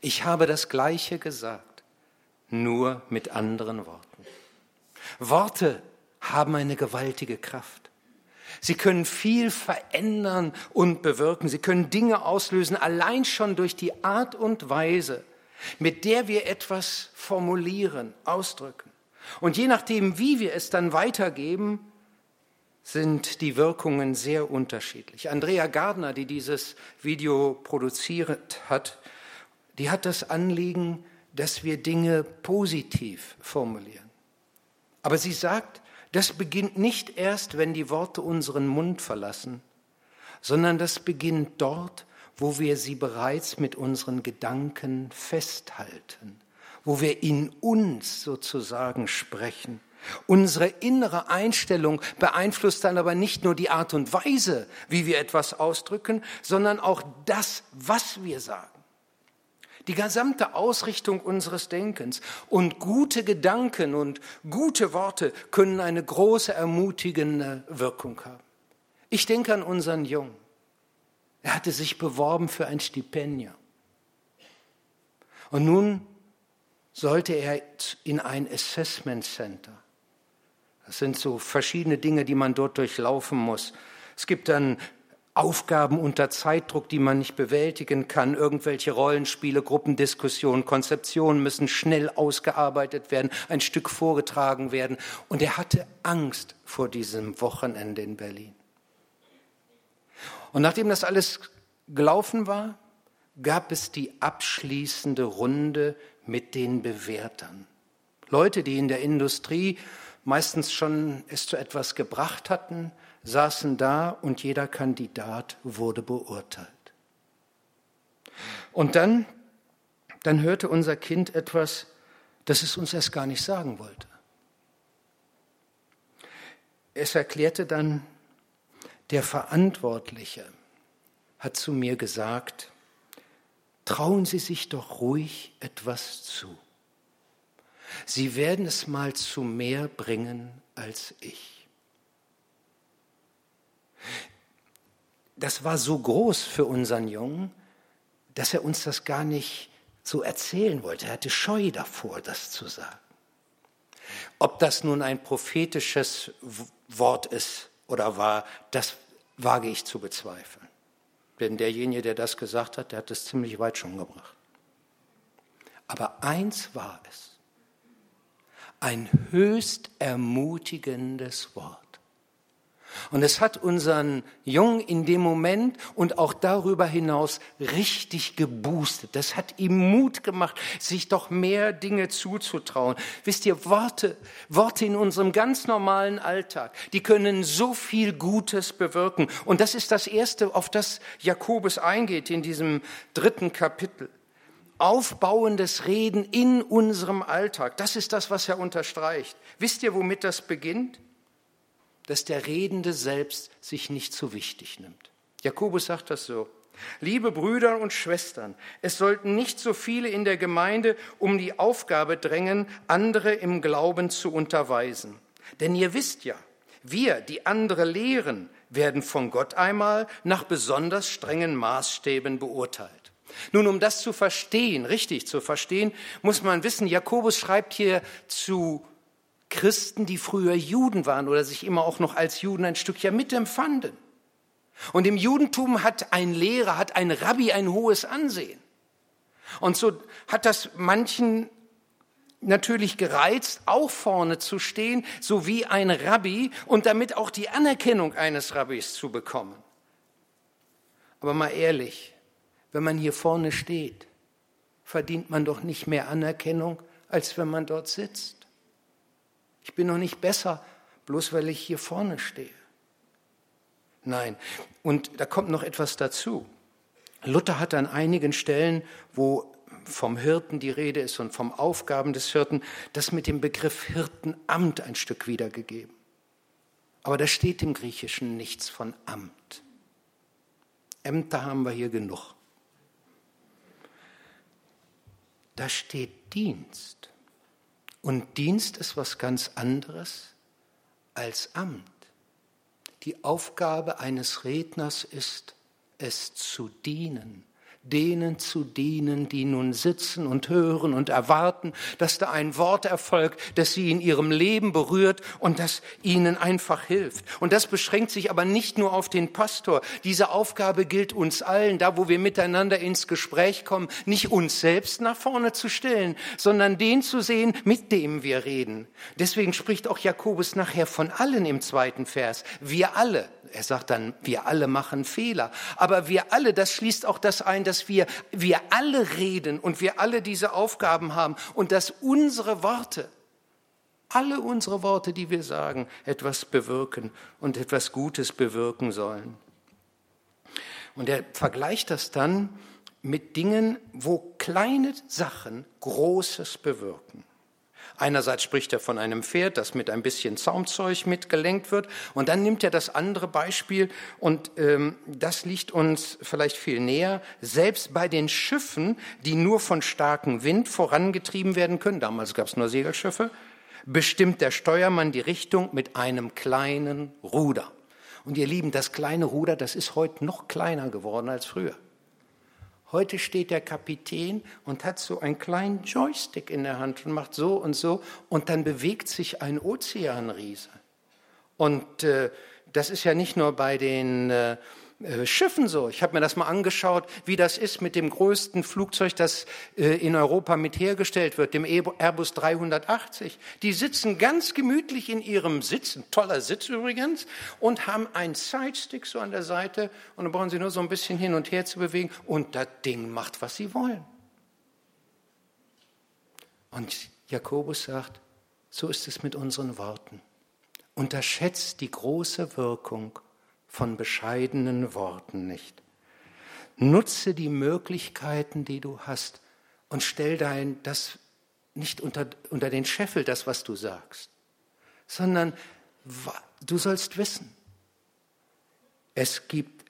Ich habe das Gleiche gesagt, nur mit anderen Worten. Worte haben eine gewaltige Kraft. Sie können viel verändern und bewirken. Sie können Dinge auslösen, allein schon durch die Art und Weise, mit der wir etwas formulieren, ausdrücken. Und je nachdem, wie wir es dann weitergeben, sind die Wirkungen sehr unterschiedlich. Andrea Gardner, die dieses Video produziert hat, die hat das Anliegen, dass wir Dinge positiv formulieren. Aber sie sagt, das beginnt nicht erst, wenn die Worte unseren Mund verlassen, sondern das beginnt dort, wo wir sie bereits mit unseren Gedanken festhalten, wo wir in uns sozusagen sprechen. Unsere innere Einstellung beeinflusst dann aber nicht nur die Art und Weise, wie wir etwas ausdrücken, sondern auch das, was wir sagen. Die gesamte Ausrichtung unseres Denkens und gute Gedanken und gute Worte können eine große ermutigende Wirkung haben. Ich denke an unseren Jungen. Er hatte sich beworben für ein Stipendium. Und nun sollte er in ein Assessment Center. Das sind so verschiedene Dinge, die man dort durchlaufen muss. Es gibt dann Aufgaben unter Zeitdruck, die man nicht bewältigen kann, irgendwelche Rollenspiele, Gruppendiskussionen, Konzeptionen müssen schnell ausgearbeitet werden, ein Stück vorgetragen werden. Und er hatte Angst vor diesem Wochenende in Berlin. Und nachdem das alles gelaufen war, gab es die abschließende Runde mit den Bewertern. Leute, die in der Industrie meistens schon es zu etwas gebracht hatten, saßen da und jeder Kandidat wurde beurteilt. Und dann, dann hörte unser Kind etwas, das es uns erst gar nicht sagen wollte. Es erklärte dann, der Verantwortliche hat zu mir gesagt, trauen Sie sich doch ruhig etwas zu. Sie werden es mal zu mehr bringen als ich. Das war so groß für unseren Jungen, dass er uns das gar nicht so erzählen wollte. Er hatte Scheu davor, das zu sagen. Ob das nun ein prophetisches Wort ist oder war, das wage ich zu bezweifeln. Denn derjenige, der das gesagt hat, der hat es ziemlich weit schon gebracht. Aber eins war es ein höchst ermutigendes Wort. Und es hat unseren Jungen in dem Moment und auch darüber hinaus richtig geboostet. Das hat ihm Mut gemacht, sich doch mehr Dinge zuzutrauen. Wisst ihr, Worte, Worte in unserem ganz normalen Alltag, die können so viel Gutes bewirken. Und das ist das Erste, auf das Jakobus eingeht in diesem dritten Kapitel aufbauendes Reden in unserem Alltag. Das ist das, was er unterstreicht. Wisst ihr, womit das beginnt? Dass der Redende selbst sich nicht so wichtig nimmt. Jakobus sagt das so. Liebe Brüder und Schwestern, es sollten nicht so viele in der Gemeinde um die Aufgabe drängen, andere im Glauben zu unterweisen. Denn ihr wisst ja, wir, die andere lehren, werden von Gott einmal nach besonders strengen Maßstäben beurteilt. Nun, um das zu verstehen, richtig zu verstehen, muss man wissen, Jakobus schreibt hier zu Christen, die früher Juden waren oder sich immer auch noch als Juden ein Stückchen mitempfanden. Und im Judentum hat ein Lehrer, hat ein Rabbi ein hohes Ansehen. Und so hat das manchen natürlich gereizt, auch vorne zu stehen, so wie ein Rabbi und damit auch die Anerkennung eines Rabbis zu bekommen. Aber mal ehrlich, wenn man hier vorne steht, verdient man doch nicht mehr Anerkennung, als wenn man dort sitzt. Ich bin noch nicht besser, bloß weil ich hier vorne stehe. Nein, und da kommt noch etwas dazu. Luther hat an einigen Stellen, wo vom Hirten die Rede ist und vom Aufgaben des Hirten, das mit dem Begriff Hirtenamt ein Stück wiedergegeben. Aber da steht im Griechischen nichts von Amt. Ämter haben wir hier genug. da steht Dienst. Und Dienst ist was ganz anderes als Amt. Die Aufgabe eines Redners ist, es zu dienen, denen zu dienen, die nun sitzen und hören und erwarten, dass da ein Wort erfolgt, das sie in ihrem Leben berührt und das ihnen einfach hilft. Und das beschränkt sich aber nicht nur auf den Pastor. Diese Aufgabe gilt uns allen, da wo wir miteinander ins Gespräch kommen, nicht uns selbst nach vorne zu stellen, sondern den zu sehen, mit dem wir reden. Deswegen spricht auch Jakobus nachher von allen im zweiten Vers. Wir alle. Er sagt dann, wir alle machen Fehler. Aber wir alle, das schließt auch das ein, dass wir, wir alle reden und wir alle diese Aufgaben haben und dass unsere Worte, alle unsere Worte, die wir sagen, etwas bewirken und etwas Gutes bewirken sollen. Und er vergleicht das dann mit Dingen, wo kleine Sachen Großes bewirken. Einerseits spricht er von einem Pferd, das mit ein bisschen Zaumzeug mitgelenkt wird. Und dann nimmt er das andere Beispiel und ähm, das liegt uns vielleicht viel näher. Selbst bei den Schiffen, die nur von starkem Wind vorangetrieben werden können, damals gab es nur Segelschiffe, bestimmt der Steuermann die Richtung mit einem kleinen Ruder. Und ihr Lieben, das kleine Ruder, das ist heute noch kleiner geworden als früher. Heute steht der Kapitän und hat so einen kleinen Joystick in der Hand und macht so und so und dann bewegt sich ein Ozeanriese. Und äh, das ist ja nicht nur bei den äh, äh, Schiffen so. Ich habe mir das mal angeschaut, wie das ist mit dem größten Flugzeug, das äh, in Europa mit hergestellt wird, dem Airbus 380. Die sitzen ganz gemütlich in ihrem Sitz, ein toller Sitz übrigens, und haben einen Sidestick so an der Seite und dann brauchen sie nur so ein bisschen hin und her zu bewegen und das Ding macht, was sie wollen. Und Jakobus sagt, so ist es mit unseren Worten. Unterschätzt die große Wirkung von bescheidenen Worten nicht. Nutze die Möglichkeiten, die du hast und stell dein, das nicht unter, unter den Scheffel, das, was du sagst, sondern du sollst wissen, es gibt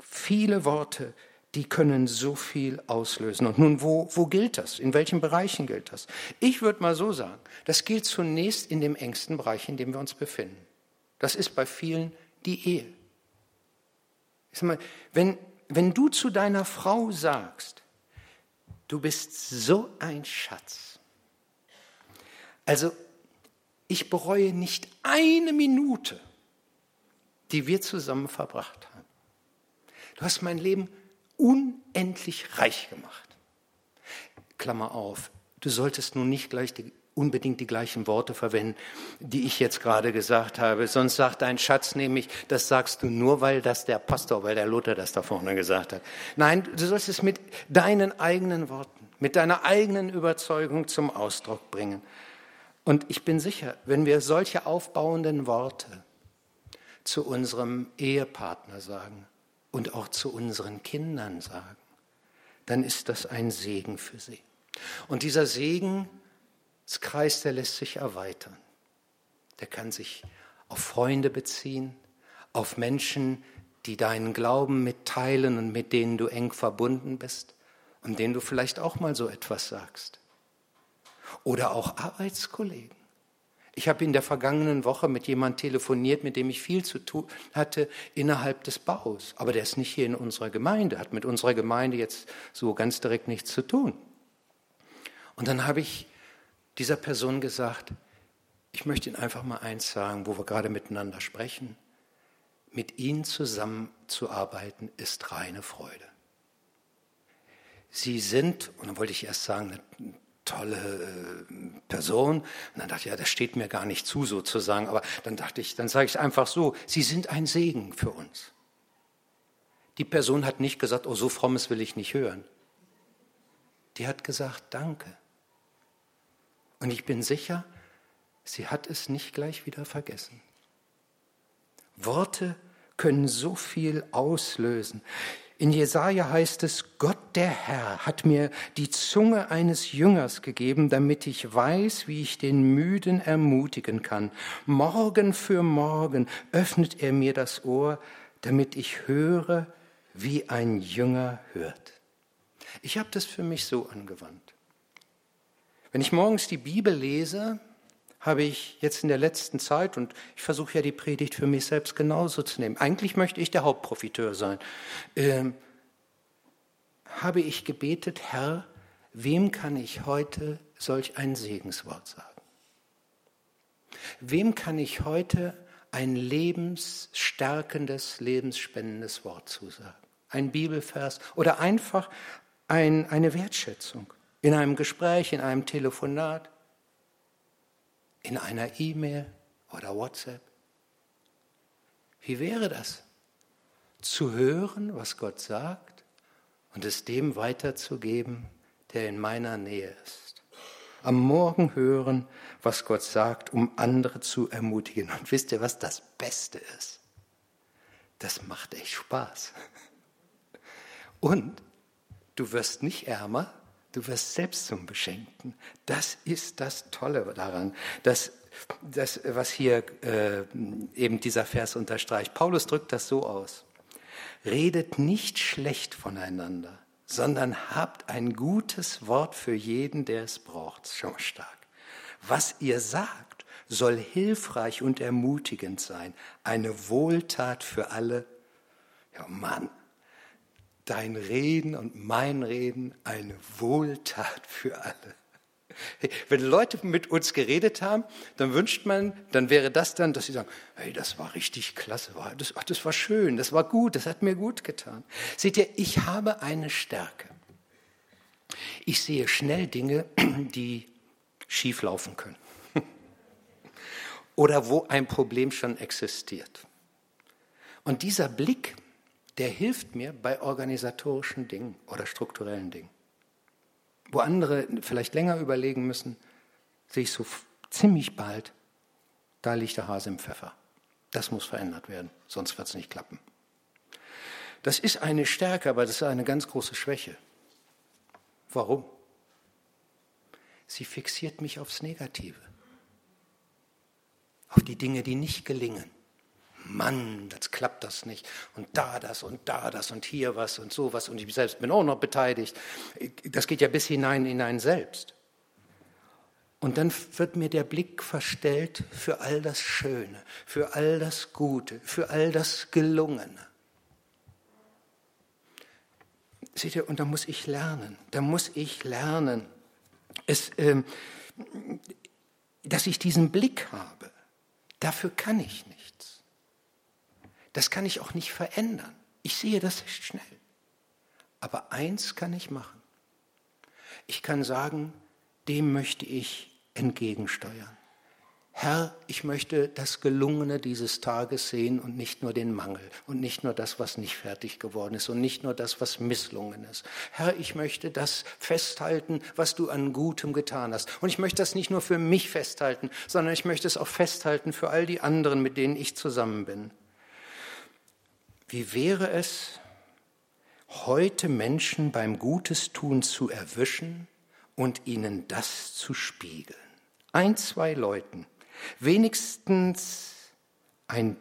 viele Worte, die können so viel auslösen. Und nun, wo, wo gilt das? In welchen Bereichen gilt das? Ich würde mal so sagen, das gilt zunächst in dem engsten Bereich, in dem wir uns befinden. Das ist bei vielen die Ehe. Ich sag mal, wenn, wenn du zu deiner Frau sagst, du bist so ein Schatz, also ich bereue nicht eine Minute, die wir zusammen verbracht haben. Du hast mein Leben unendlich reich gemacht. Klammer auf, du solltest nun nicht gleich die unbedingt die gleichen Worte verwenden, die ich jetzt gerade gesagt habe. Sonst sagt dein Schatz nämlich, das sagst du nur, weil das der Pastor, weil der Luther das da vorne gesagt hat. Nein, du sollst es mit deinen eigenen Worten, mit deiner eigenen Überzeugung zum Ausdruck bringen. Und ich bin sicher, wenn wir solche aufbauenden Worte zu unserem Ehepartner sagen und auch zu unseren Kindern sagen, dann ist das ein Segen für sie. Und dieser Segen das Kreis, der lässt sich erweitern. Der kann sich auf Freunde beziehen, auf Menschen, die deinen Glauben mitteilen und mit denen du eng verbunden bist und denen du vielleicht auch mal so etwas sagst. Oder auch Arbeitskollegen. Ich habe in der vergangenen Woche mit jemandem telefoniert, mit dem ich viel zu tun hatte innerhalb des Baus. Aber der ist nicht hier in unserer Gemeinde, hat mit unserer Gemeinde jetzt so ganz direkt nichts zu tun. Und dann habe ich dieser Person gesagt, ich möchte Ihnen einfach mal eins sagen, wo wir gerade miteinander sprechen. Mit Ihnen zusammenzuarbeiten ist reine Freude. Sie sind, und dann wollte ich erst sagen, eine tolle äh, Person. Und dann dachte ich, ja, das steht mir gar nicht zu, sozusagen. Aber dann dachte ich, dann sage ich es einfach so, Sie sind ein Segen für uns. Die Person hat nicht gesagt, oh, so frommes will ich nicht hören. Die hat gesagt, danke. Und ich bin sicher, sie hat es nicht gleich wieder vergessen. Worte können so viel auslösen. In Jesaja heißt es, Gott der Herr hat mir die Zunge eines Jüngers gegeben, damit ich weiß, wie ich den Müden ermutigen kann. Morgen für morgen öffnet er mir das Ohr, damit ich höre, wie ein Jünger hört. Ich habe das für mich so angewandt. Wenn ich morgens die Bibel lese, habe ich jetzt in der letzten Zeit, und ich versuche ja die Predigt für mich selbst genauso zu nehmen, eigentlich möchte ich der Hauptprofiteur sein, ähm, habe ich gebetet, Herr, wem kann ich heute solch ein Segenswort sagen? Wem kann ich heute ein lebensstärkendes, lebensspendendes Wort zusagen? Ein Bibelvers oder einfach ein, eine Wertschätzung in einem Gespräch, in einem Telefonat, in einer E-Mail oder WhatsApp. Wie wäre das? Zu hören, was Gott sagt und es dem weiterzugeben, der in meiner Nähe ist. Am Morgen hören, was Gott sagt, um andere zu ermutigen. Und wisst ihr, was das Beste ist? Das macht echt Spaß. Und du wirst nicht ärmer, du wirst selbst zum Beschenkten. Das ist das Tolle daran, dass das, was hier äh, eben dieser Vers unterstreicht. Paulus drückt das so aus. Redet nicht schlecht voneinander, sondern habt ein gutes Wort für jeden, der es braucht. Schon stark. Was ihr sagt, soll hilfreich und ermutigend sein. Eine Wohltat für alle. Ja, Mann, dein Reden und mein Reden eine Wohltat für alle. Wenn Leute mit uns geredet haben, dann wünscht man, dann wäre das dann, dass sie sagen, hey, das war richtig klasse, das, ach, das war schön, das war gut, das hat mir gut getan. Seht ihr, ich habe eine Stärke. Ich sehe schnell Dinge, die schief laufen können. Oder wo ein Problem schon existiert. Und dieser Blick, der hilft mir bei organisatorischen Dingen oder strukturellen Dingen wo andere vielleicht länger überlegen müssen, sehe ich so ziemlich bald, da liegt der Hase im Pfeffer. Das muss verändert werden, sonst wird es nicht klappen. Das ist eine Stärke, aber das ist eine ganz große Schwäche. Warum? Sie fixiert mich aufs Negative, auf die Dinge, die nicht gelingen. Mann, jetzt klappt das nicht. Und da das und da das und hier was und sowas. Und ich selbst bin auch noch beteiligt. Das geht ja bis hinein in einen selbst. Und dann wird mir der Blick verstellt für all das Schöne, für all das Gute, für all das Gelungene. Seht ihr, und da muss ich lernen, da muss ich lernen, es, ähm, dass ich diesen Blick habe. Dafür kann ich nichts. Das kann ich auch nicht verändern. Ich sehe das schnell. Aber eins kann ich machen. Ich kann sagen, dem möchte ich entgegensteuern. Herr, ich möchte das Gelungene dieses Tages sehen und nicht nur den Mangel und nicht nur das, was nicht fertig geworden ist und nicht nur das, was misslungen ist. Herr, ich möchte das festhalten, was du an Gutem getan hast. Und ich möchte das nicht nur für mich festhalten, sondern ich möchte es auch festhalten für all die anderen, mit denen ich zusammen bin. Wie wäre es, heute Menschen beim Gutes tun zu erwischen und ihnen das zu spiegeln? Ein, zwei Leuten, wenigstens ein,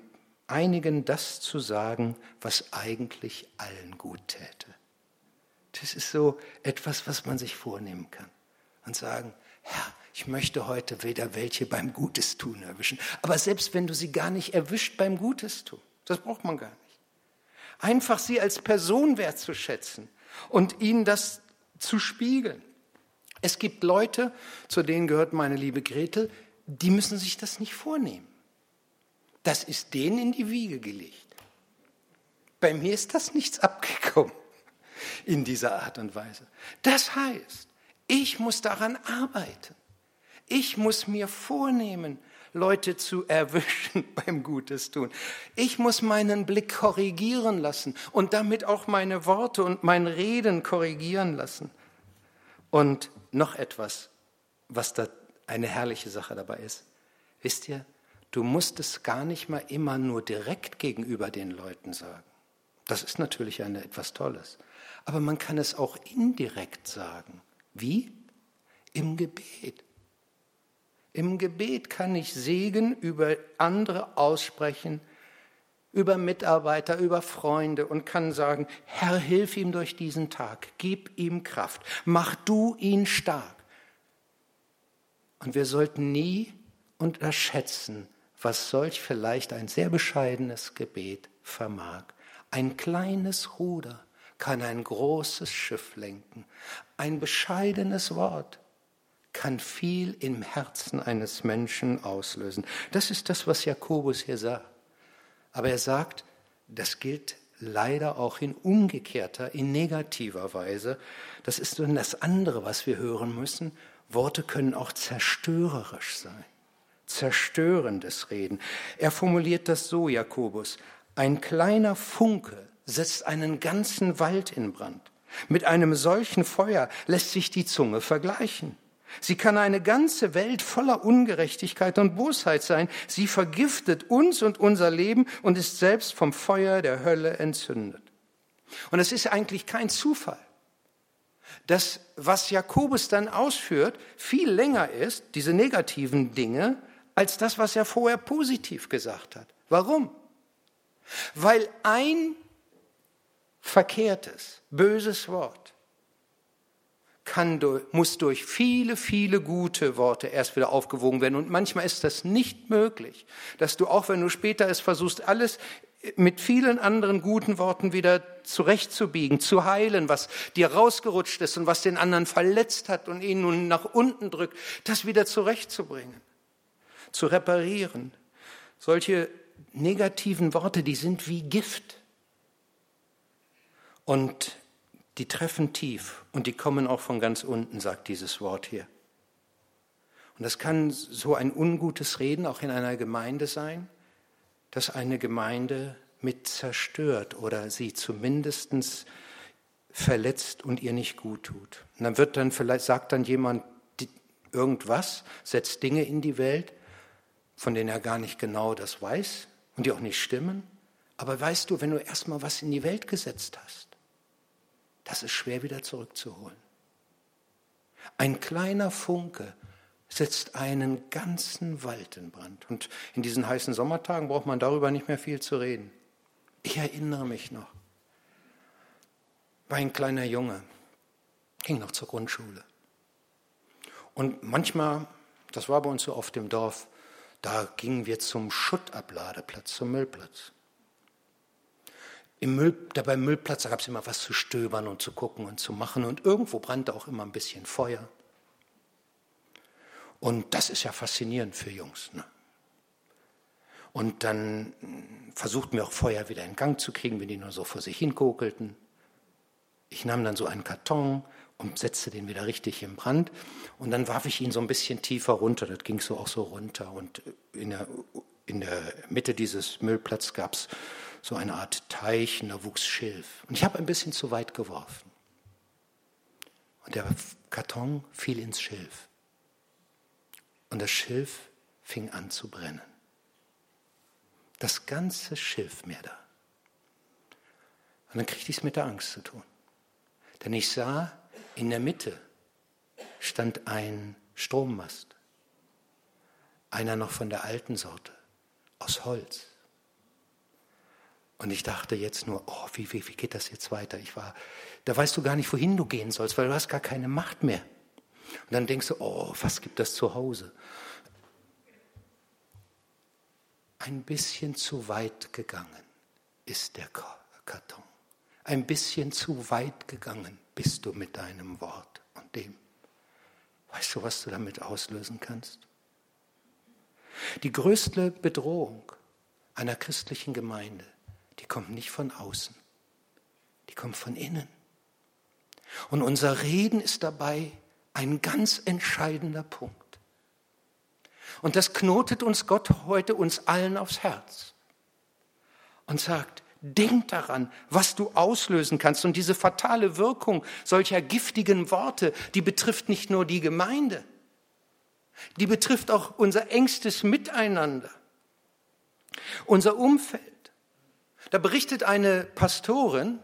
einigen das zu sagen, was eigentlich allen gut täte. Das ist so etwas, was man sich vornehmen kann und sagen, Herr, ich möchte heute wieder welche beim Gutes tun erwischen. Aber selbst wenn du sie gar nicht erwischt beim Gutes tun, das braucht man gar nicht. Einfach sie als Person wertzuschätzen und ihnen das zu spiegeln. Es gibt Leute, zu denen gehört meine liebe Gretel, die müssen sich das nicht vornehmen. Das ist denen in die Wiege gelegt. Bei mir ist das nichts abgekommen in dieser Art und Weise. Das heißt, ich muss daran arbeiten. Ich muss mir vornehmen, Leute zu erwischen beim Gutes tun. Ich muss meinen Blick korrigieren lassen und damit auch meine Worte und mein Reden korrigieren lassen. Und noch etwas, was da eine herrliche Sache dabei ist. Wisst ihr, du musst es gar nicht mal immer nur direkt gegenüber den Leuten sagen. Das ist natürlich eine, etwas Tolles. Aber man kann es auch indirekt sagen. Wie? Im Gebet. Im Gebet kann ich Segen über andere aussprechen, über Mitarbeiter, über Freunde und kann sagen, Herr, hilf ihm durch diesen Tag, gib ihm Kraft, mach du ihn stark. Und wir sollten nie unterschätzen, was solch vielleicht ein sehr bescheidenes Gebet vermag. Ein kleines Ruder kann ein großes Schiff lenken. Ein bescheidenes Wort kann viel im Herzen eines Menschen auslösen. Das ist das, was Jakobus hier sagt. Aber er sagt, das gilt leider auch in umgekehrter, in negativer Weise. Das ist dann das andere, was wir hören müssen. Worte können auch zerstörerisch sein, zerstörendes Reden. Er formuliert das so, Jakobus, ein kleiner Funke setzt einen ganzen Wald in Brand. Mit einem solchen Feuer lässt sich die Zunge vergleichen. Sie kann eine ganze Welt voller Ungerechtigkeit und Bosheit sein. Sie vergiftet uns und unser Leben und ist selbst vom Feuer der Hölle entzündet. Und es ist eigentlich kein Zufall, dass was Jakobus dann ausführt, viel länger ist, diese negativen Dinge, als das, was er vorher positiv gesagt hat. Warum? Weil ein verkehrtes, böses Wort kann, muss durch viele, viele gute Worte erst wieder aufgewogen werden. Und manchmal ist das nicht möglich, dass du auch, wenn du später es versuchst, alles mit vielen anderen guten Worten wieder zurechtzubiegen, zu heilen, was dir rausgerutscht ist und was den anderen verletzt hat und ihn nun nach unten drückt, das wieder zurechtzubringen, zu reparieren. Solche negativen Worte, die sind wie Gift. Und die treffen tief und die kommen auch von ganz unten, sagt dieses Wort hier. Und das kann so ein ungutes Reden auch in einer Gemeinde sein, das eine Gemeinde mit zerstört oder sie zumindest verletzt und ihr nicht gut tut. Und dann wird dann vielleicht, sagt dann jemand irgendwas, setzt Dinge in die Welt, von denen er gar nicht genau das weiß und die auch nicht stimmen. Aber weißt du, wenn du erstmal was in die Welt gesetzt hast, das ist schwer wieder zurückzuholen. Ein kleiner Funke setzt einen ganzen Wald in Brand. Und in diesen heißen Sommertagen braucht man darüber nicht mehr viel zu reden. Ich erinnere mich noch, war ein kleiner Junge, ging noch zur Grundschule. Und manchmal, das war bei uns so auf dem Dorf, da gingen wir zum Schuttabladeplatz, zum Müllplatz. Im Müll, da beim Müllplatz gab es immer was zu stöbern und zu gucken und zu machen und irgendwo brannte auch immer ein bisschen Feuer. Und das ist ja faszinierend für Jungs. Ne? Und dann versuchten wir auch Feuer wieder in Gang zu kriegen, wenn die nur so vor sich hinkokelten. Ich nahm dann so einen Karton und setzte den wieder richtig in Brand. Und dann warf ich ihn so ein bisschen tiefer runter. Das ging so auch so runter. Und in der, in der Mitte dieses Müllplatzes gab es so eine Art Teich und da wuchs Schilf. Und ich habe ein bisschen zu weit geworfen. Und der Karton fiel ins Schilf. Und das Schilf fing an zu brennen. Das ganze Schilfmeer da. Und dann kriegte ich es mit der Angst zu tun. Denn ich sah, in der Mitte stand ein Strommast. Einer noch von der alten Sorte, aus Holz. Und ich dachte jetzt nur, oh, wie, wie, wie geht das jetzt weiter? Ich war, da weißt du gar nicht, wohin du gehen sollst, weil du hast gar keine Macht mehr. Und dann denkst du, oh, was gibt das zu Hause? Ein bisschen zu weit gegangen ist der Karton. Ein bisschen zu weit gegangen bist du mit deinem Wort und dem. Weißt du, was du damit auslösen kannst? Die größte Bedrohung einer christlichen Gemeinde die kommt nicht von außen, die kommt von innen. Und unser Reden ist dabei ein ganz entscheidender Punkt. Und das knotet uns Gott heute uns allen aufs Herz und sagt, denk daran, was du auslösen kannst. Und diese fatale Wirkung solcher giftigen Worte, die betrifft nicht nur die Gemeinde, die betrifft auch unser engstes Miteinander, unser Umfeld. Da berichtet eine Pastorin,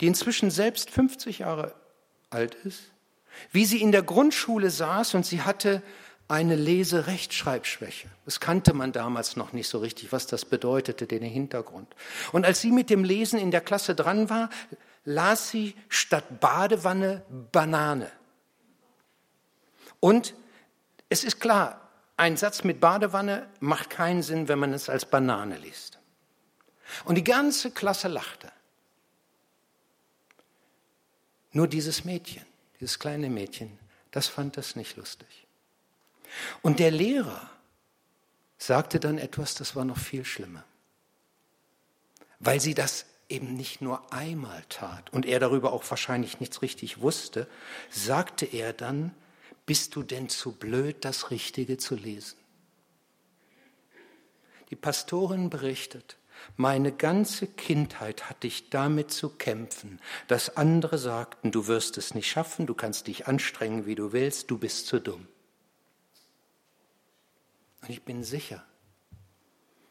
die inzwischen selbst 50 Jahre alt ist, wie sie in der Grundschule saß und sie hatte eine Leserechtschreibschwäche. Das kannte man damals noch nicht so richtig, was das bedeutete, den Hintergrund. Und als sie mit dem Lesen in der Klasse dran war, las sie statt Badewanne Banane. Und es ist klar, ein Satz mit Badewanne macht keinen Sinn, wenn man es als Banane liest. Und die ganze Klasse lachte. Nur dieses Mädchen, dieses kleine Mädchen, das fand das nicht lustig. Und der Lehrer sagte dann etwas, das war noch viel schlimmer. Weil sie das eben nicht nur einmal tat und er darüber auch wahrscheinlich nichts richtig wusste, sagte er dann, bist du denn zu blöd, das Richtige zu lesen? Die Pastorin berichtet, meine ganze Kindheit hatte ich damit zu kämpfen, dass andere sagten, du wirst es nicht schaffen, du kannst dich anstrengen, wie du willst, du bist zu dumm. Und ich bin sicher,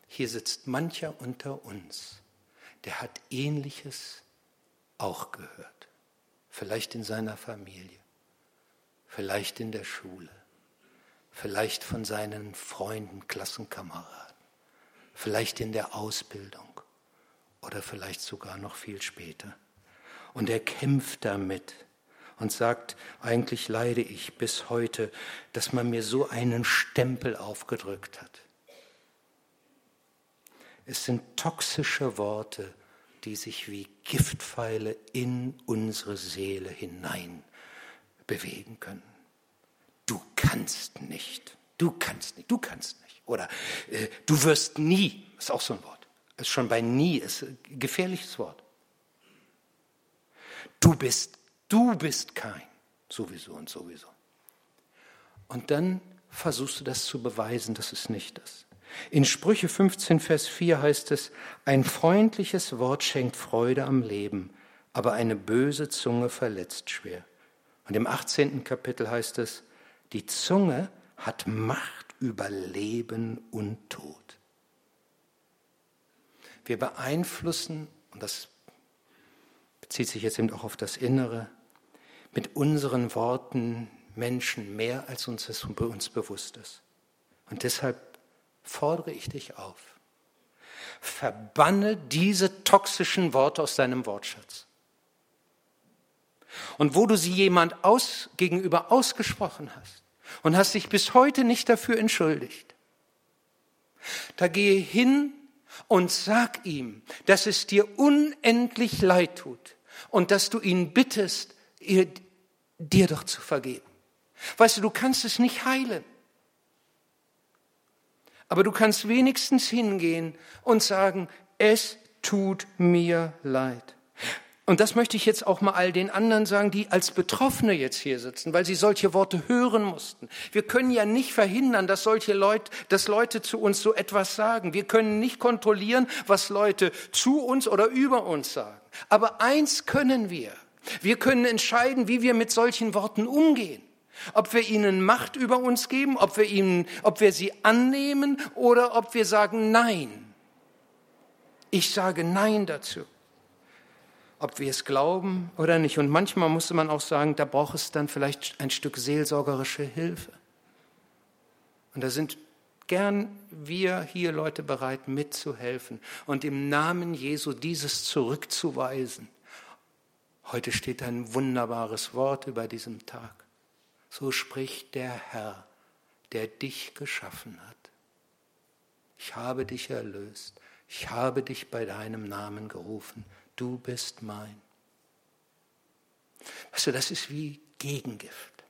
hier sitzt mancher unter uns, der hat ähnliches auch gehört. Vielleicht in seiner Familie, vielleicht in der Schule, vielleicht von seinen Freunden, Klassenkameraden, vielleicht in der Ausbildung oder vielleicht sogar noch viel später. Und er kämpft damit und sagt, eigentlich leide ich bis heute, dass man mir so einen Stempel aufgedrückt hat. Es sind toxische Worte, die sich wie Giftpfeile in unsere Seele hinein bewegen können. Du kannst nicht, du kannst nicht, du kannst nicht. Oder äh, du wirst nie, ist auch so ein Wort. Ist schon bei nie, ist ein gefährliches Wort. Du bist, du bist kein, sowieso und sowieso. Und dann versuchst du das zu beweisen, dass es nicht ist. In Sprüche 15, Vers 4 heißt es, ein freundliches Wort schenkt Freude am Leben, aber eine böse Zunge verletzt schwer. Und im 18. Kapitel heißt es, die Zunge hat Macht über Leben und Tod. Wir beeinflussen, und das bezieht sich jetzt eben auch auf das Innere, mit unseren Worten Menschen mehr, als uns es uns bewusst ist. Und deshalb fordere ich dich auf. Verbanne diese toxischen Worte aus deinem Wortschatz. Und wo du sie jemand aus, gegenüber ausgesprochen hast und hast dich bis heute nicht dafür entschuldigt, da gehe hin und sag ihm, dass es dir unendlich leid tut und dass du ihn bittest, ihr, dir doch zu vergeben. Weißt du, du kannst es nicht heilen. Aber du kannst wenigstens hingehen und sagen, es tut mir leid. Und das möchte ich jetzt auch mal all den anderen sagen, die als Betroffene jetzt hier sitzen, weil sie solche Worte hören mussten. Wir können ja nicht verhindern, dass solche Leute, dass Leute zu uns so etwas sagen. Wir können nicht kontrollieren, was Leute zu uns oder über uns sagen. Aber eins können wir. Wir können entscheiden, wie wir mit solchen Worten umgehen. Ob wir ihnen Macht über uns geben, ob wir, ihnen, ob wir sie annehmen oder ob wir sagen Nein. Ich sage Nein dazu. Ob wir es glauben oder nicht. Und manchmal musste man auch sagen, da braucht es dann vielleicht ein Stück seelsorgerische Hilfe. Und da sind gern wir hier Leute bereit mitzuhelfen und im Namen Jesu dieses zurückzuweisen. Heute steht ein wunderbares Wort über diesem Tag. So spricht der Herr, der dich geschaffen hat. Ich habe dich erlöst. Ich habe dich bei deinem Namen gerufen. Du bist mein. Weißt du, das ist wie Gegengift.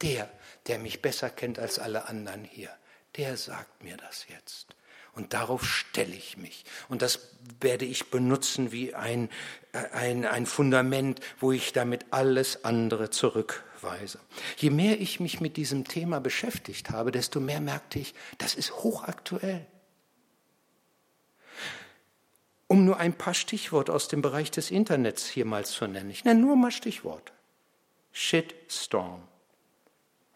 Der, der mich besser kennt als alle anderen hier, der sagt mir das jetzt. Und darauf stelle ich mich. Und das werde ich benutzen wie ein, äh, ein, ein Fundament, wo ich damit alles andere zurück Weise. Je mehr ich mich mit diesem Thema beschäftigt habe, desto mehr merkte ich, das ist hochaktuell. Um nur ein paar Stichworte aus dem Bereich des Internets hier mal zu nennen. Ich nenne nur mal Stichworte. Shitstorm,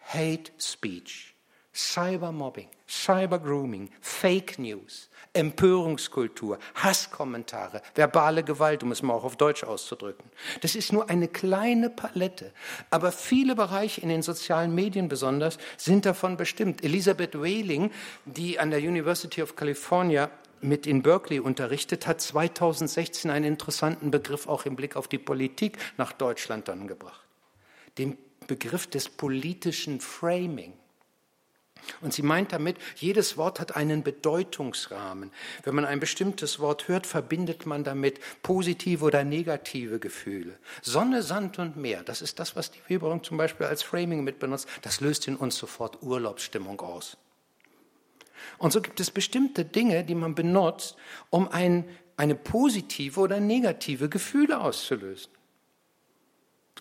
Hate Speech, Cybermobbing, Cybergrooming, Fake News, Empörungskultur, Hasskommentare, verbale Gewalt, um es mal auch auf Deutsch auszudrücken. Das ist nur eine kleine Palette. Aber viele Bereiche in den sozialen Medien besonders sind davon bestimmt. Elisabeth Whaling, die an der University of California mit in Berkeley unterrichtet, hat 2016 einen interessanten Begriff auch im Blick auf die Politik nach Deutschland dann gebracht. Den Begriff des politischen Framing. Und sie meint damit, jedes Wort hat einen Bedeutungsrahmen. Wenn man ein bestimmtes Wort hört, verbindet man damit positive oder negative Gefühle. Sonne, Sand und Meer, das ist das, was die Weberung zum Beispiel als Framing mit benutzt, das löst in uns sofort Urlaubsstimmung aus. Und so gibt es bestimmte Dinge, die man benutzt, um ein, eine positive oder negative Gefühle auszulösen.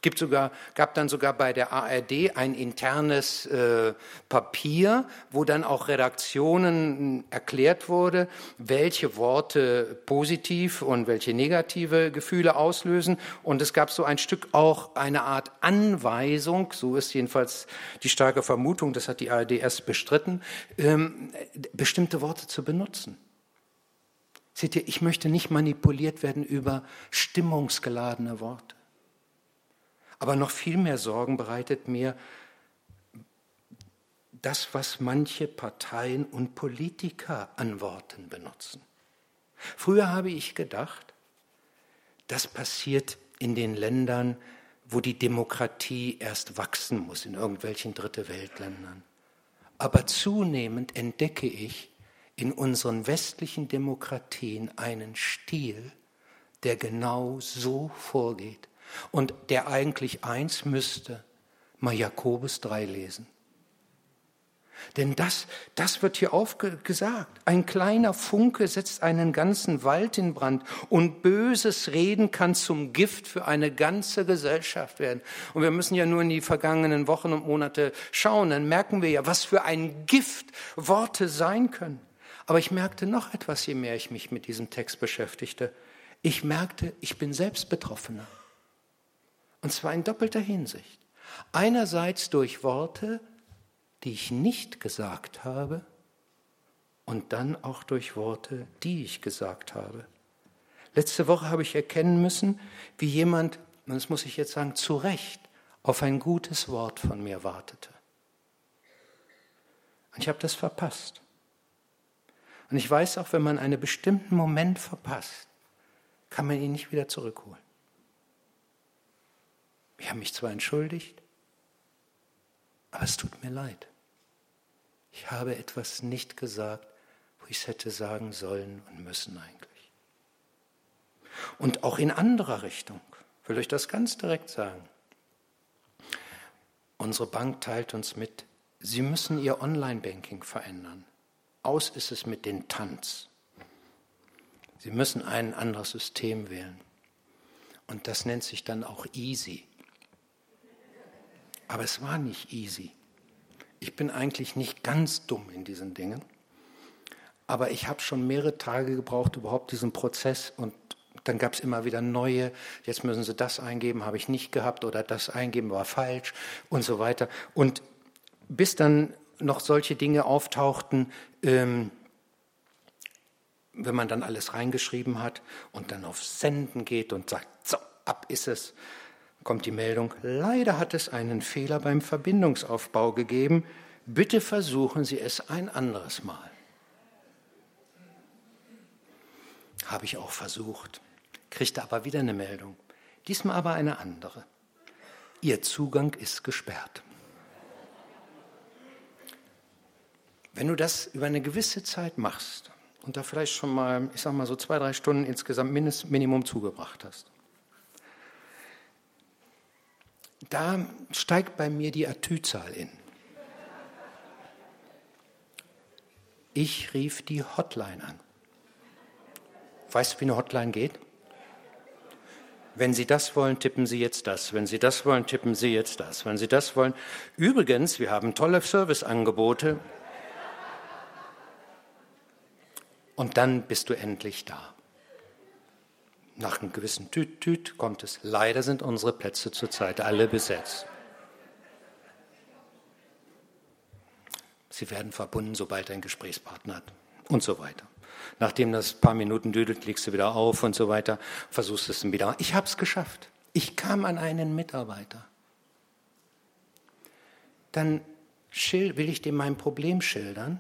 Es gibt sogar, gab dann sogar bei der ARD ein internes äh, Papier, wo dann auch Redaktionen erklärt wurde, welche Worte positiv und welche negative Gefühle auslösen. Und es gab so ein Stück auch eine Art Anweisung, so ist jedenfalls die starke Vermutung, das hat die ARD erst bestritten, ähm, bestimmte Worte zu benutzen. Seht ihr, ich möchte nicht manipuliert werden über stimmungsgeladene Worte. Aber noch viel mehr Sorgen bereitet mir das, was manche Parteien und Politiker an Worten benutzen. Früher habe ich gedacht, das passiert in den Ländern, wo die Demokratie erst wachsen muss, in irgendwelchen Dritte Weltländern. Aber zunehmend entdecke ich in unseren westlichen Demokratien einen Stil, der genau so vorgeht. Und der eigentlich eins müsste, mal Jakobus 3 lesen. Denn das, das wird hier aufgesagt. Ein kleiner Funke setzt einen ganzen Wald in Brand und böses Reden kann zum Gift für eine ganze Gesellschaft werden. Und wir müssen ja nur in die vergangenen Wochen und Monate schauen, dann merken wir ja, was für ein Gift Worte sein können. Aber ich merkte noch etwas, je mehr ich mich mit diesem Text beschäftigte. Ich merkte, ich bin selbst Betroffener. Und zwar in doppelter Hinsicht. Einerseits durch Worte, die ich nicht gesagt habe, und dann auch durch Worte, die ich gesagt habe. Letzte Woche habe ich erkennen müssen, wie jemand, das muss ich jetzt sagen, zu Recht auf ein gutes Wort von mir wartete. Und ich habe das verpasst. Und ich weiß auch, wenn man einen bestimmten Moment verpasst, kann man ihn nicht wieder zurückholen. Ich habe mich zwar entschuldigt, aber es tut mir leid. Ich habe etwas nicht gesagt, wo ich es hätte sagen sollen und müssen eigentlich. Und auch in anderer Richtung, will ich das ganz direkt sagen. Unsere Bank teilt uns mit, Sie müssen Ihr Online-Banking verändern. Aus ist es mit den Tanz. Sie müssen ein anderes System wählen. Und das nennt sich dann auch Easy. Aber es war nicht easy. Ich bin eigentlich nicht ganz dumm in diesen Dingen. Aber ich habe schon mehrere Tage gebraucht, überhaupt diesen Prozess. Und dann gab es immer wieder neue. Jetzt müssen Sie das eingeben, habe ich nicht gehabt. Oder das eingeben war falsch und so weiter. Und bis dann noch solche Dinge auftauchten, ähm, wenn man dann alles reingeschrieben hat und dann auf Senden geht und sagt, so, ab ist es kommt die Meldung, leider hat es einen Fehler beim Verbindungsaufbau gegeben. Bitte versuchen Sie es ein anderes Mal. Habe ich auch versucht, kriegte aber wieder eine Meldung. Diesmal aber eine andere. Ihr Zugang ist gesperrt. Wenn du das über eine gewisse Zeit machst und da vielleicht schon mal, ich sag mal so zwei, drei Stunden insgesamt Minimum zugebracht hast, da steigt bei mir die Atü-Zahl in. Ich rief die Hotline an. Weißt du, wie eine Hotline geht? Wenn Sie das wollen, tippen Sie jetzt das. Wenn Sie das wollen, tippen Sie jetzt das. Wenn Sie das wollen. Übrigens, wir haben tolle Serviceangebote. Und dann bist du endlich da. Nach einem gewissen Tüt-Tüt kommt es. Leider sind unsere Plätze zurzeit alle besetzt. Sie werden verbunden, sobald ein Gesprächspartner hat und so weiter. Nachdem das ein paar Minuten düdelt, legst du wieder auf und so weiter, versuchst es dann wieder. Ich habe es geschafft. Ich kam an einen Mitarbeiter. Dann will ich dem mein Problem schildern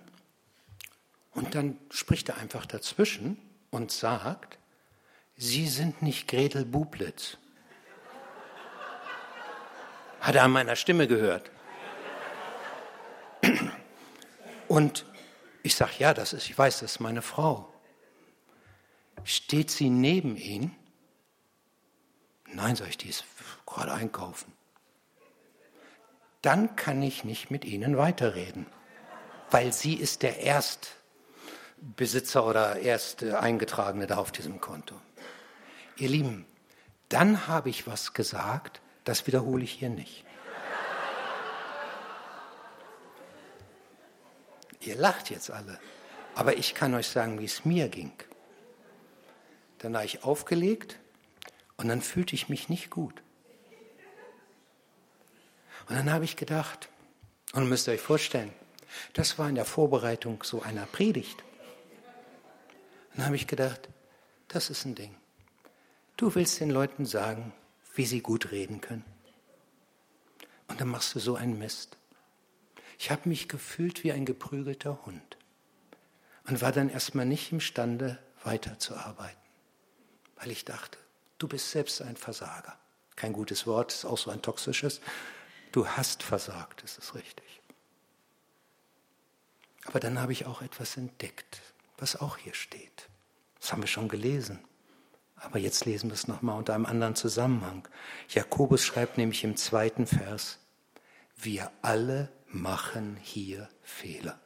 und dann spricht er einfach dazwischen und sagt, Sie sind nicht Gretel Bublitz. Hat er an meiner Stimme gehört. Und ich sage, ja, das ist, ich weiß, das ist meine Frau. Steht sie neben ihn? Nein, sage ich, die ist gerade einkaufen. Dann kann ich nicht mit Ihnen weiterreden, weil sie ist der Erstbesitzer oder erste Eingetragene da auf diesem Konto. Ihr Lieben, dann habe ich was gesagt, das wiederhole ich hier nicht. Ihr lacht jetzt alle, aber ich kann euch sagen, wie es mir ging. Dann habe ich aufgelegt und dann fühlte ich mich nicht gut. Und dann habe ich gedacht, und müsst ihr euch vorstellen, das war in der Vorbereitung so einer Predigt. Dann habe ich gedacht, das ist ein Ding. Du willst den Leuten sagen, wie sie gut reden können. Und dann machst du so einen Mist. Ich habe mich gefühlt wie ein geprügelter Hund und war dann erstmal nicht imstande, weiterzuarbeiten, weil ich dachte, du bist selbst ein Versager. Kein gutes Wort, ist auch so ein toxisches. Du hast versagt, ist es richtig. Aber dann habe ich auch etwas entdeckt, was auch hier steht. Das haben wir schon gelesen. Aber jetzt lesen wir es nochmal unter einem anderen Zusammenhang. Jakobus schreibt nämlich im zweiten Vers, wir alle machen hier Fehler.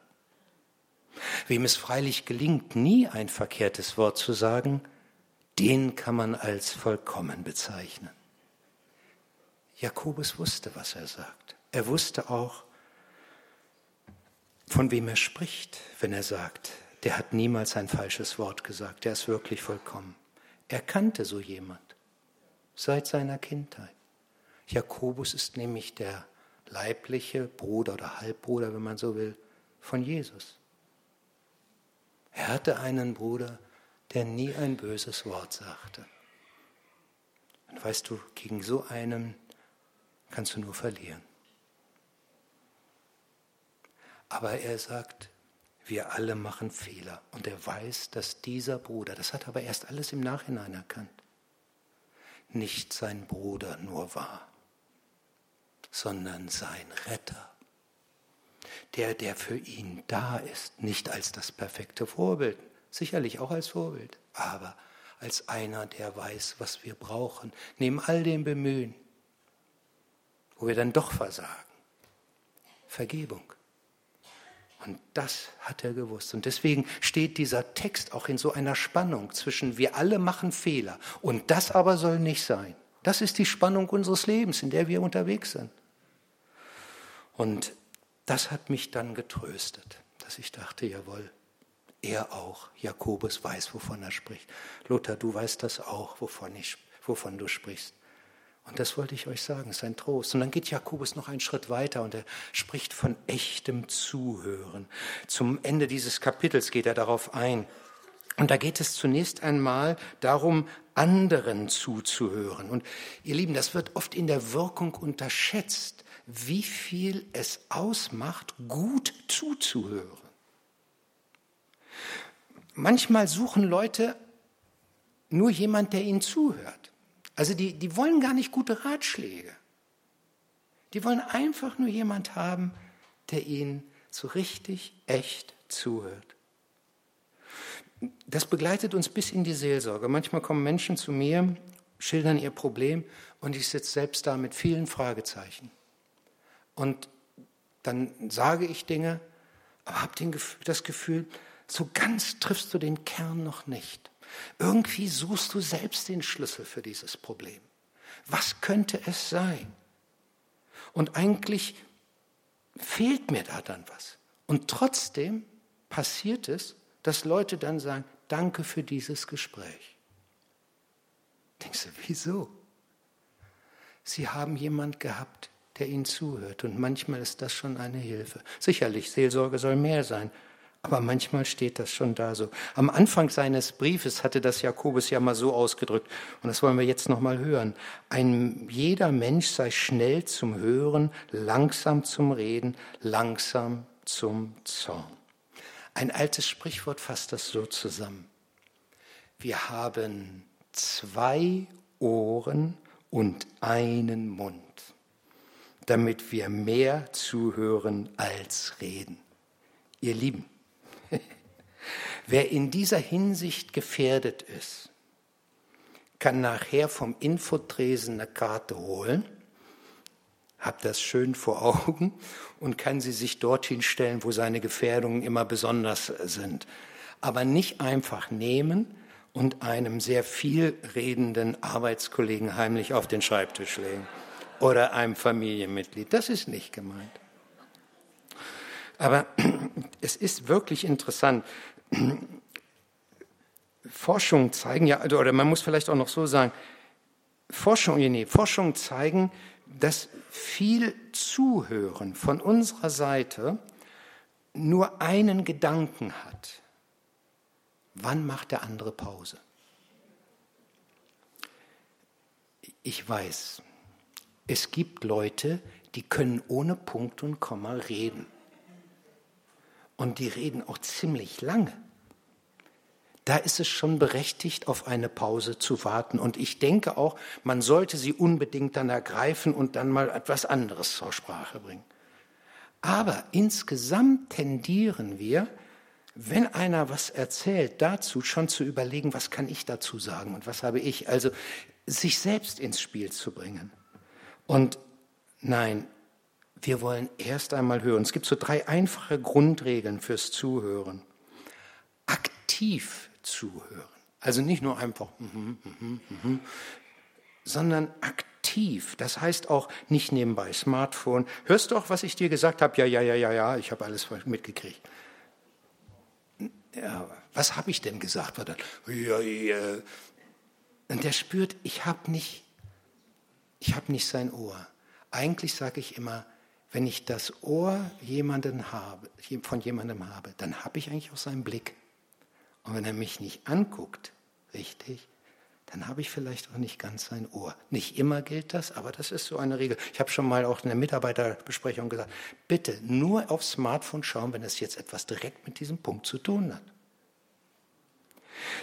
Wem es freilich gelingt, nie ein verkehrtes Wort zu sagen, den kann man als vollkommen bezeichnen. Jakobus wusste, was er sagt. Er wusste auch, von wem er spricht, wenn er sagt, der hat niemals ein falsches Wort gesagt, der ist wirklich vollkommen. Er kannte so jemand seit seiner Kindheit. Jakobus ist nämlich der leibliche Bruder oder Halbbruder, wenn man so will, von Jesus. Er hatte einen Bruder, der nie ein böses Wort sagte. Und weißt du, gegen so einen kannst du nur verlieren. Aber er sagt, wir alle machen Fehler. Und er weiß, dass dieser Bruder, das hat er aber erst alles im Nachhinein erkannt, nicht sein Bruder nur war, sondern sein Retter. Der, der für ihn da ist, nicht als das perfekte Vorbild, sicherlich auch als Vorbild, aber als einer, der weiß, was wir brauchen, neben all dem Bemühen, wo wir dann doch versagen. Vergebung. Und das hat er gewusst. Und deswegen steht dieser Text auch in so einer Spannung zwischen wir alle machen Fehler und das aber soll nicht sein. Das ist die Spannung unseres Lebens, in der wir unterwegs sind. Und das hat mich dann getröstet, dass ich dachte, jawohl, er auch, Jakobus weiß, wovon er spricht. Luther, du weißt das auch, wovon, ich, wovon du sprichst. Und das wollte ich euch sagen, ist ein Trost. Und dann geht Jakobus noch einen Schritt weiter und er spricht von echtem Zuhören. Zum Ende dieses Kapitels geht er darauf ein. Und da geht es zunächst einmal darum, anderen zuzuhören. Und ihr Lieben, das wird oft in der Wirkung unterschätzt, wie viel es ausmacht, gut zuzuhören. Manchmal suchen Leute nur jemand, der ihnen zuhört. Also die, die wollen gar nicht gute Ratschläge. Die wollen einfach nur jemand haben, der ihnen so richtig, echt zuhört. Das begleitet uns bis in die Seelsorge. Manchmal kommen Menschen zu mir, schildern ihr Problem und ich sitze selbst da mit vielen Fragezeichen. Und dann sage ich Dinge, aber habe das Gefühl, so ganz triffst du den Kern noch nicht. Irgendwie suchst du selbst den Schlüssel für dieses Problem. Was könnte es sein? Und eigentlich fehlt mir da dann was. Und trotzdem passiert es, dass Leute dann sagen, danke für dieses Gespräch. Denkst du, wieso? Sie haben jemand gehabt, der ihnen zuhört. Und manchmal ist das schon eine Hilfe. Sicherlich, Seelsorge soll mehr sein. Aber manchmal steht das schon da so. Am Anfang seines Briefes hatte das Jakobus ja mal so ausgedrückt, und das wollen wir jetzt noch mal hören. Ein jeder Mensch sei schnell zum Hören, langsam zum Reden, langsam zum Zorn. Ein altes Sprichwort fasst das so zusammen. Wir haben zwei Ohren und einen Mund, damit wir mehr zuhören als reden. Ihr Lieben, wer in dieser Hinsicht gefährdet ist, kann nachher vom Infotresen eine Karte holen, habt das schön vor Augen und kann sie sich dorthin stellen, wo seine Gefährdungen immer besonders sind. Aber nicht einfach nehmen und einem sehr viel redenden Arbeitskollegen heimlich auf den Schreibtisch legen oder einem Familienmitglied. Das ist nicht gemeint. Aber es ist wirklich interessant. Forschungen zeigen ja, also, oder man muss vielleicht auch noch so sagen, Forschungen, nee, Forschungen zeigen, dass viel Zuhören von unserer Seite nur einen Gedanken hat. Wann macht der andere Pause? Ich weiß, es gibt Leute, die können ohne Punkt und Komma reden. Und die reden auch ziemlich lange. Da ist es schon berechtigt, auf eine Pause zu warten. Und ich denke auch, man sollte sie unbedingt dann ergreifen und dann mal etwas anderes zur Sprache bringen. Aber insgesamt tendieren wir, wenn einer was erzählt, dazu schon zu überlegen, was kann ich dazu sagen und was habe ich. Also sich selbst ins Spiel zu bringen. Und nein, wir wollen erst einmal hören. Es gibt so drei einfache Grundregeln fürs Zuhören. Aktiv zuhören. Also nicht nur einfach, mm, mm, mm, sondern aktiv. Das heißt auch nicht nebenbei Smartphone. Hörst du auch, was ich dir gesagt habe? Ja, ja, ja, ja, ja, ich habe alles mitgekriegt. Ja, was habe ich denn gesagt? Ja, ja. Und der spürt, ich habe nicht, ich habe nicht sein Ohr. Eigentlich sage ich immer, wenn ich das Ohr jemanden habe, von jemandem habe, dann habe ich eigentlich auch seinen Blick. Und wenn er mich nicht anguckt, richtig, dann habe ich vielleicht auch nicht ganz sein Ohr. Nicht immer gilt das, aber das ist so eine Regel. Ich habe schon mal auch in der Mitarbeiterbesprechung gesagt, bitte nur aufs Smartphone schauen, wenn es jetzt etwas direkt mit diesem Punkt zu tun hat.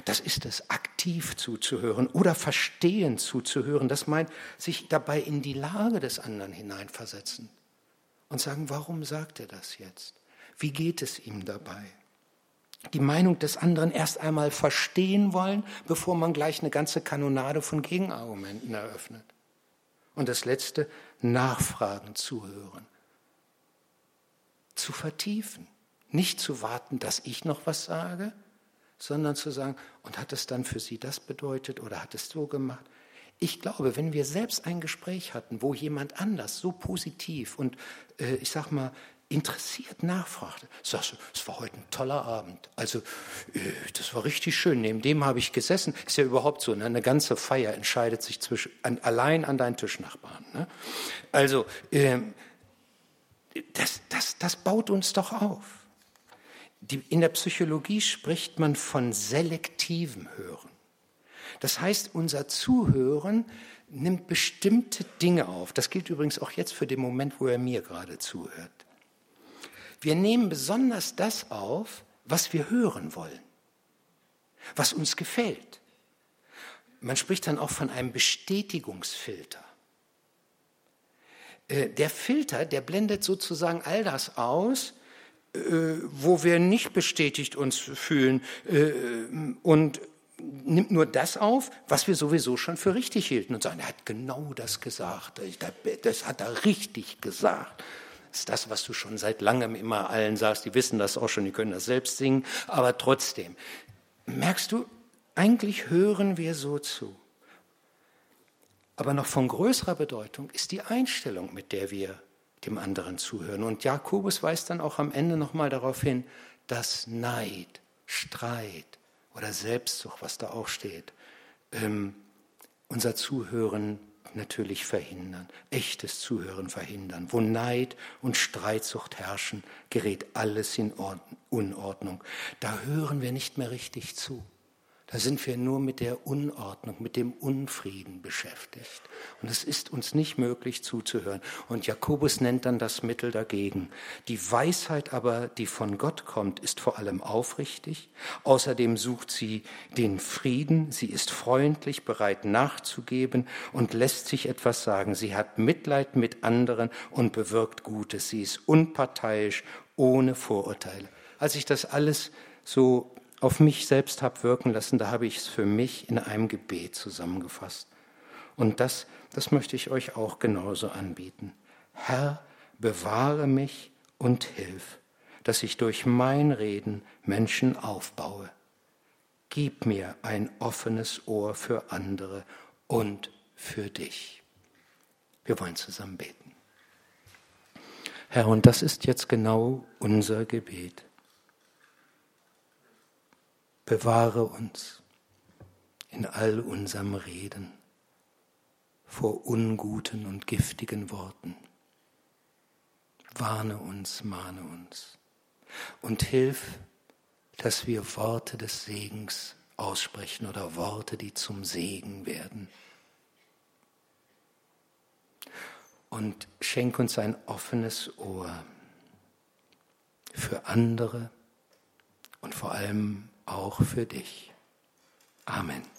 Das ist es, aktiv zuzuhören oder verstehen zuzuhören. Das meint, sich dabei in die Lage des anderen hineinversetzen und sagen, warum sagt er das jetzt? Wie geht es ihm dabei? Die Meinung des anderen erst einmal verstehen wollen, bevor man gleich eine ganze Kanonade von Gegenargumenten eröffnet. Und das Letzte, nachfragen, zuhören. Zu vertiefen. Nicht zu warten, dass ich noch was sage, sondern zu sagen, und hat es dann für Sie das bedeutet oder hat es so gemacht? Ich glaube, wenn wir selbst ein Gespräch hatten, wo jemand anders so positiv und äh, ich sag mal interessiert nachfragte, sagst du, es war heute ein toller Abend. Also äh, das war richtig schön. Neben dem habe ich gesessen. Ist ja überhaupt so. Ne? Eine ganze Feier entscheidet sich zwischen an, allein an deinen Tischnachbarn. Ne? Also ähm, das, das, das baut uns doch auf. Die, in der Psychologie spricht man von selektivem Hören. Das heißt, unser Zuhören nimmt bestimmte Dinge auf. Das gilt übrigens auch jetzt für den Moment, wo er mir gerade zuhört. Wir nehmen besonders das auf, was wir hören wollen, was uns gefällt. Man spricht dann auch von einem Bestätigungsfilter. Äh, der Filter, der blendet sozusagen all das aus, äh, wo wir nicht bestätigt uns fühlen äh, und nimmt nur das auf, was wir sowieso schon für richtig hielten und sagen, er hat genau das gesagt, das hat er richtig gesagt. Das ist das, was du schon seit langem immer allen sagst, die wissen das auch schon, die können das selbst singen, aber trotzdem. Merkst du, eigentlich hören wir so zu. Aber noch von größerer Bedeutung ist die Einstellung, mit der wir dem anderen zuhören. Und Jakobus weist dann auch am Ende nochmal darauf hin, dass Neid, Streit, oder Selbstsucht, was da auch steht, ähm, unser Zuhören natürlich verhindern, echtes Zuhören verhindern. Wo Neid und Streitsucht herrschen, gerät alles in Unordnung. Da hören wir nicht mehr richtig zu. Da sind wir nur mit der Unordnung, mit dem Unfrieden beschäftigt. Und es ist uns nicht möglich zuzuhören. Und Jakobus nennt dann das Mittel dagegen. Die Weisheit aber, die von Gott kommt, ist vor allem aufrichtig. Außerdem sucht sie den Frieden. Sie ist freundlich, bereit nachzugeben und lässt sich etwas sagen. Sie hat Mitleid mit anderen und bewirkt Gutes. Sie ist unparteiisch, ohne Vorurteile. als ich das alles so auf mich selbst habe wirken lassen, da habe ich es für mich in einem Gebet zusammengefasst. Und das, das möchte ich euch auch genauso anbieten. Herr, bewahre mich und hilf, dass ich durch mein Reden Menschen aufbaue. Gib mir ein offenes Ohr für andere und für dich. Wir wollen zusammen beten. Herr, und das ist jetzt genau unser Gebet. Bewahre uns in all unserem Reden vor unguten und giftigen Worten. Warne uns, mahne uns und hilf, dass wir Worte des Segens aussprechen oder Worte, die zum Segen werden. Und schenk uns ein offenes Ohr für andere und vor allem auch für dich. Amen.